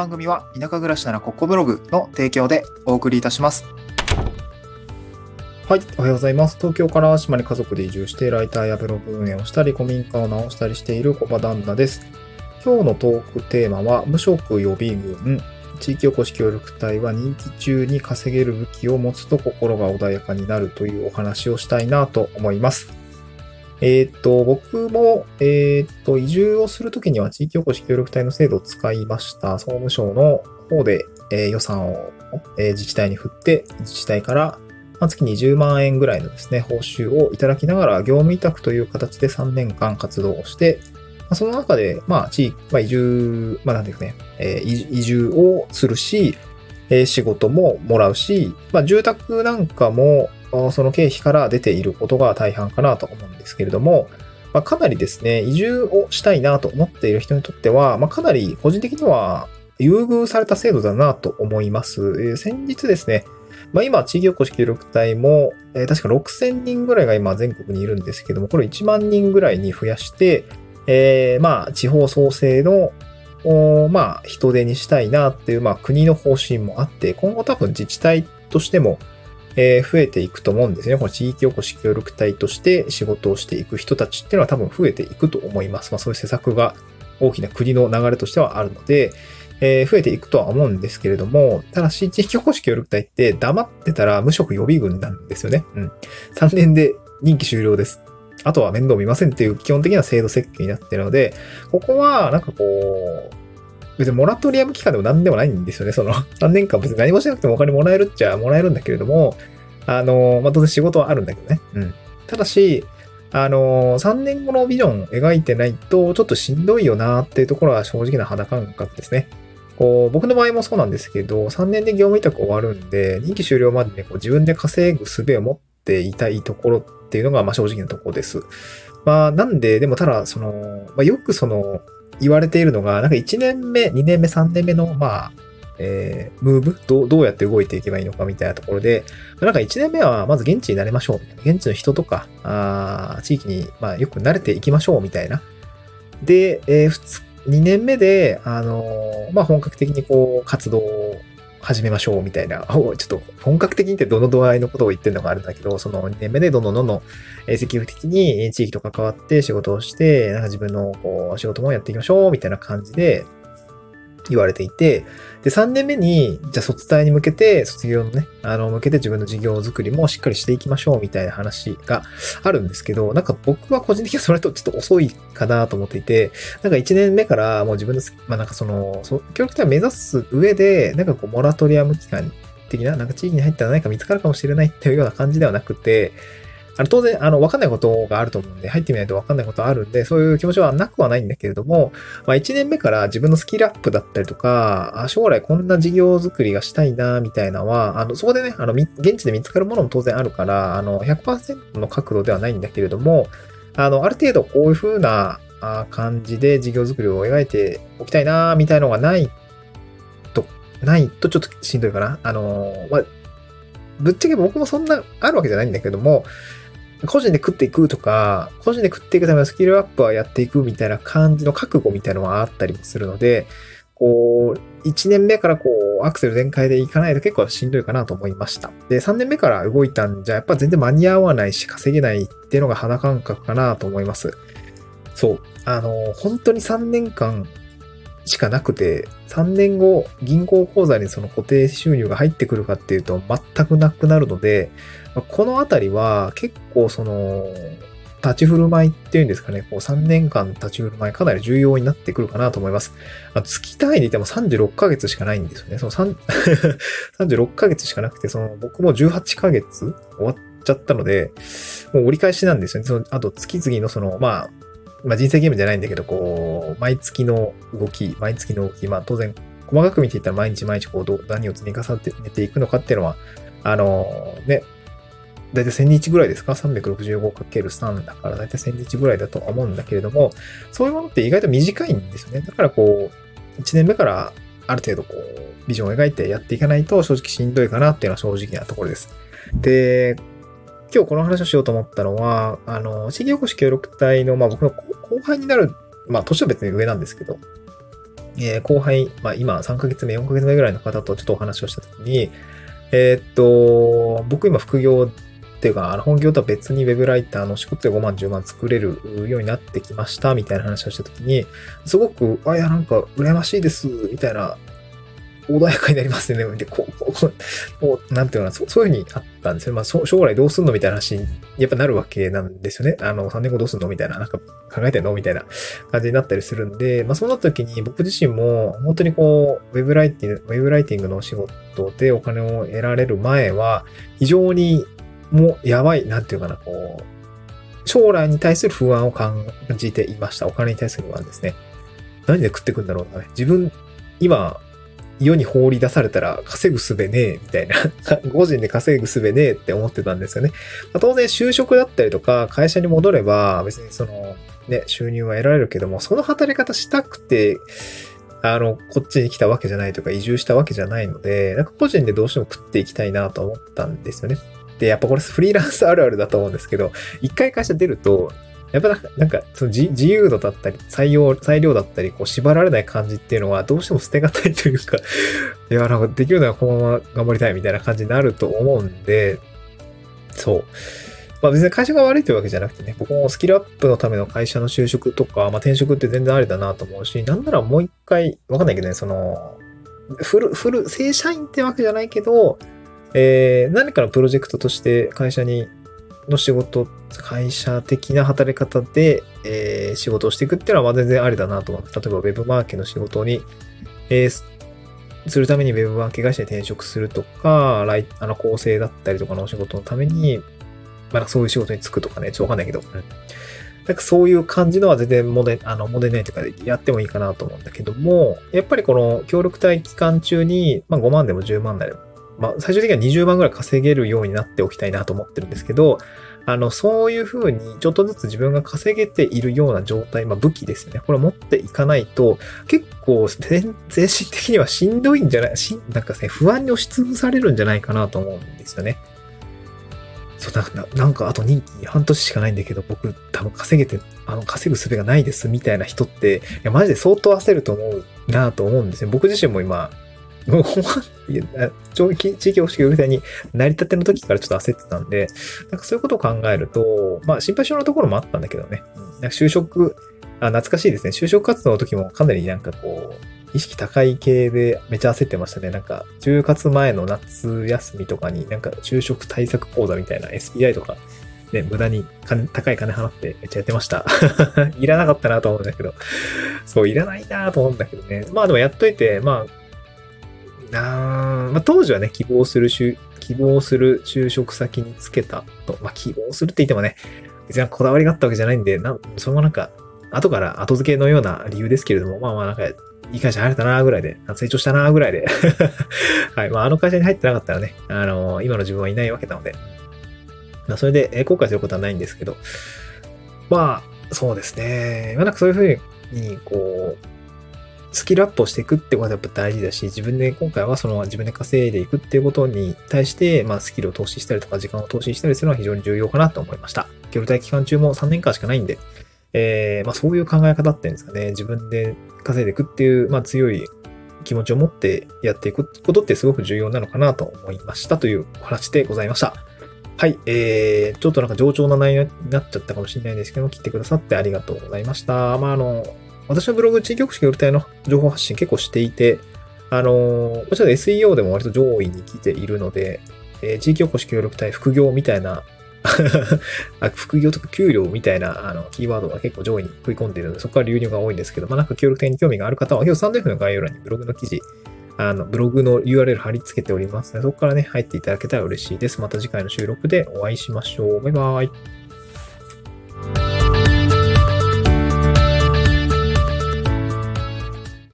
番組は田舎暮らしならここブログの提供でお送りいたします。はい。おはようございます。東京から島に家族で移住して、ライターやブログ運営をしたり、古民家を直したりしている小場旦那です。今日のトークテーマは、無職予備軍、地域おこし協力隊は任期中に稼げる武器を持つと心が穏やかになるというお話をしたいなと思います。えっ、と、僕も、えっ、と、移住をするときには地域おこし協力隊の制度を使いました。総務省の方で、えー予算を、え自治体に振って、自治体から、まあ、月20万円ぐらいのですね、報酬をいただきながら、業務委託という形で3年間活動をして、まあ、その中で、まあ、地域、まあ、移住、まあ、なんていうかね、え移住をするし、仕事ももらうし、まあ、住宅なんかも、その経費から出ていることが大半かなと思うんですけれども、まあ、かなりですね、移住をしたいなと思っている人にとっては、まあ、かなり個人的には優遇された制度だなと思います。えー先日ですね、まあ、今、地域おこし協力隊も、えー確か6000人ぐらいが今全国にいるんですけども、これ1万人ぐらいに増やして、えーまあ、地方創生の、まあ、人手にしたいなっていう、まあ、国の方針もあって、今後多分自治体としても、え増えていくと思うんですね。この地域おこし協力隊として仕事をしていく人たちっていうのは多分増えていくと思います。まあそういう施策が大きな国の流れとしてはあるので、え増えていくとは思うんですけれども、ただし地域おこし協力隊って黙ってたら無職予備軍なんですよね。うん。3年で任期終了です。あとは面倒見ませんっていう基本的な制度設計になってるので、ここはなんかこう、別にモラトリアム期間でも何でもないんですよね。その3年間別に何もしなくてもお金もらえるっちゃもらえるんだけれども、あの、まあ、当然仕事はあるんだけどね。うん。ただし、あの、3年後のビジョンを描いてないと、ちょっとしんどいよなっていうところは正直な肌感覚ですね。こう、僕の場合もそうなんですけど、3年で業務委託終わるんで、任期終了までね、こう自分で稼ぐ術を持っていたいところっていうのが、まあ正直なところです。まあ、なんで、でもただ、その、まあ、よくその、言われているのが、なんか1年目、2年目、3年目の、まあ、えー、ムーブ？どう、どうやって動いていけばいいのかみたいなところで、なんか1年目はまず現地になれましょう。現地の人とか、あ地域に、まあ、よく慣れていきましょうみたいな。で、えー、2年目で、あのーまあ、本格的にこう、活動を始めましょうみたいな。ちょっと本格的にってどの度合いのことを言ってるのがあるんだけど、その2年目でどんどんどんどん、積極的に地域と関わって仕事をして、なんか自分のこう仕事もやっていきましょうみたいな感じで言われていて、で、3年目に、じゃあ卒大に向けて、卒業のね、あの、向けて自分の事業作りもしっかりしていきましょうみたいな話があるんですけど、なんか僕は個人的にはそれとちょっと遅いかなと思っていて、なんか1年目からもう自分の、まあなんかその、そう協力隊を目指す上で、なんかこう、モラトリアム期間的な、なんか地域に入ったら何か見つかるかもしれないっていうような感じではなくて、あの、当然、あの、わかんないことがあると思うんで、入ってみないとわかんないことあるんで、そういう気持ちはなくはないんだけれども、まあ、1年目から自分のスキルアップだったりとか、あ将来こんな事業作りがしたいな、みたいなのは、あの、そこでね、あの、現地で見つかるものも当然あるから、あの、100%の角度ではないんだけれども、あの、ある程度こういう風なあ感じで事業作りを描いておきたいな、みたいなのがないと、ないとちょっとしんどいかな。あの、まあ、ぶっちゃけ僕もそんなあるわけじゃないんだけども、個人で食っていくとか、個人で食っていくためのスキルアップはやっていくみたいな感じの覚悟みたいなのはあったりもするので、こう、1年目からこう、アクセル全開でいかないと結構しんどいかなと思いました。で、3年目から動いたんじゃ、やっぱ全然間に合わないし、稼げないっていうのが肌感覚かなと思います。そう。あの、本当に3年間しかなくて、3年後、銀行口座にその固定収入が入ってくるかっていうと全くなくなるので、このあたりは結構その、立ち振る舞いっていうんですかね、こう3年間の立ち振る舞いかなり重要になってくるかなと思います。あ月単位で言っても36ヶ月しかないんですよね。その3 36 ヶ月しかなくて、その僕も18ヶ月終わっちゃったので、もう折り返しなんですよね。そのあと月々のその、まあ、まあ人生ゲームじゃないんだけど、こう、毎月の動き、毎月の動き、まあ当然、細かく見ていったら毎日毎日こう、何を積み重ねていくのかっていうのは、あのね、だいたい1000日ぐらいですか ?365×3 だからだいたい1000日ぐらいだと思うんだけれども、そういうものって意外と短いんですよね。だからこう、1年目からある程度こう、ビジョンを描いてやっていかないと正直しんどいかなっていうのは正直なところです。で、今日この話をしようと思ったのは、あの、地域おこし協力隊の、まあ僕の後輩になる、まあ年は別に上なんですけど、えー、後輩、まあ今3ヶ月目、4ヶ月目ぐらいの方とちょっとお話をしたときに、えー、っと、僕今副業っていうか、あの本業とは別に web ライターの仕事で5万、10万作れるようになってきましたみたいな話をしたときに、すごく、あ、いや、なんか羨ましいです、みたいな穏やかになりますね。で、こう、こう、こうなんていうのかな、そういうふうにあったんですよ。まあ、将来どうすんのみたいな話に、やっぱなるわけなんですよね。あの、3年後どうすんのみたいな、なんか考えてんのみたいな感じになったりするんで、まあ、その時に僕自身も、本当にこう、ウェブライティング、ウェブライティングのお仕事でお金を得られる前は、非常にもうやばい、なんていうかな、こう、将来に対する不安を感じていました。お金に対する不安ですね。何で食ってくんだろうとかね。自分、今、世に放り出されたら稼ぐすべねえ、みたいな。個人で稼ぐすべねえって思ってたんですよね。まあ、当然就職だったりとか会社に戻れば別にそのね、収入は得られるけども、その働き方したくて、あの、こっちに来たわけじゃないとか移住したわけじゃないので、なんか個人でどうしても食っていきたいなと思ったんですよね。で、やっぱこれフリーランスあるあるだと思うんですけど、一回会社出ると、やっぱなんか、その自由度だったり、採用、裁量だったり、こう縛られない感じっていうのはどうしても捨てがたいというか いや、なんかできるならこのまま頑張りたいみたいな感じになると思うんで、そう。まあ別に会社が悪いというわけじゃなくてね、僕もスキルアップのための会社の就職とか、まあ転職って全然ありだなと思うし、なんならもう一回、わかんないけどね、その、フル、フル、正社員ってわけじゃないけど、えー、何かのプロジェクトとして会社にの仕事、会社的な働き方で、えー、仕事をしていくっていうのはまあ全然ありだなと思って、例えば Web マーケの仕事に、えー、するために Web マーケ会社に転職するとか、ライあの構成だったりとかのお仕事のために、まあ、そういう仕事に就くとかね、ちょっとわかんないけど、なんかそういう感じのは全然モデ、あの、モデルないというか、やってもいいかなと思うんだけども、やっぱりこの協力隊期間中に、まあ5万でも10万でも、まあ、最終的には20万ぐらい稼げるようになっておきたいなと思ってるんですけど、あの、そういう風にちょっとずつ自分が稼げているような状態、まあ武器ですね。これ持っていかないと、結構精神的にはしんどいんじゃないし、なんかね、不安に押しつぶされるんじゃないかなと思うんですよね。そう、なんか、なんかあと任期半年しかないんだけど、僕多分稼げて、あの、稼ぐ術がないですみたいな人って、いや、マジで相当焦ると思うなと思うんですよ。僕自身も今、もう、地域保守協力隊になりたての時からちょっと焦ってたんで、なんかそういうことを考えると、まあ心配性なところもあったんだけどね。なんか就職、あ、懐かしいですね。就職活動の時もかなりなんかこう、意識高い系でめっちゃ焦ってましたね。なんか、10月前の夏休みとかになんか就職対策講座みたいな SBI とか、ね、無駄に金高い金払ってめっちゃやってました。いらなかったなと思うんだけど。そう、いらないなと思うんだけどね。まあでもやっといて、まあ、あまあ、当時はね、希望する就希望する就職先につけたと。まあ、希望するって言ってもね、別にこだわりがあったわけじゃないんで、なそれもなんか、後から後付けのような理由ですけれども、まあまあなんか、いい会社入れたなぐらいで、成長したなぐらいで はい。まあ、あの会社に入ってなかったらね、あのー、今の自分はいないわけなので、まあ、それで後悔することはないんですけど、まあ、そうですね。まあ、なんかそういうふうに、こう、スキルアップをしていくってことはやっぱ大事だし、自分で、今回はその自分で稼いでいくっていうことに対して、まあスキルを投資したりとか時間を投資したりするのは非常に重要かなと思いました。協力隊期間中も3年間しかないんで、えー、まあそういう考え方っていうんですかね、自分で稼いでいくっていう、まあ強い気持ちを持ってやっていくことってすごく重要なのかなと思いましたというお話でございました。はい。えー、ちょっとなんか上調な内容になっちゃったかもしれないんですけども、切ってくださってありがとうございました。まあ、あの、私のブログ、地域局式協力隊の情報発信結構していて、あのー、もちろん SEO でも割と上位に来ているので、えー、地域おこし協力隊副業みたいな副業とか給料みたいなあのキーワードが結構上位に食い込んでいるので、そこから流入が多いんですけど、まあ、なんか協力隊に興味がある方は、今日スタンド F の概要欄にブログの記事、あの、ブログの URL 貼り付けておりますので、そこからね、入っていただけたら嬉しいです。また次回の収録でお会いしましょう。バイバーイ。